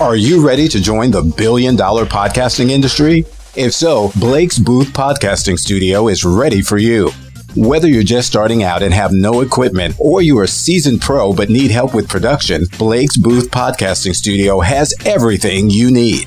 Are you ready to join the billion dollar podcasting industry? If so, Blake's Booth Podcasting Studio is ready for you. Whether you're just starting out and have no equipment, or you're a seasoned pro but need help with production, Blake's Booth Podcasting Studio has everything you need.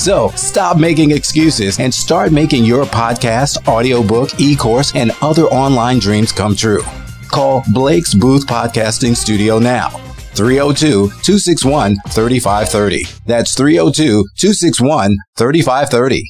So stop making excuses and start making your podcast, audiobook, e course, and other online dreams come true. Call Blake's Booth Podcasting Studio now. 302 261 3530. That's 302 261 3530.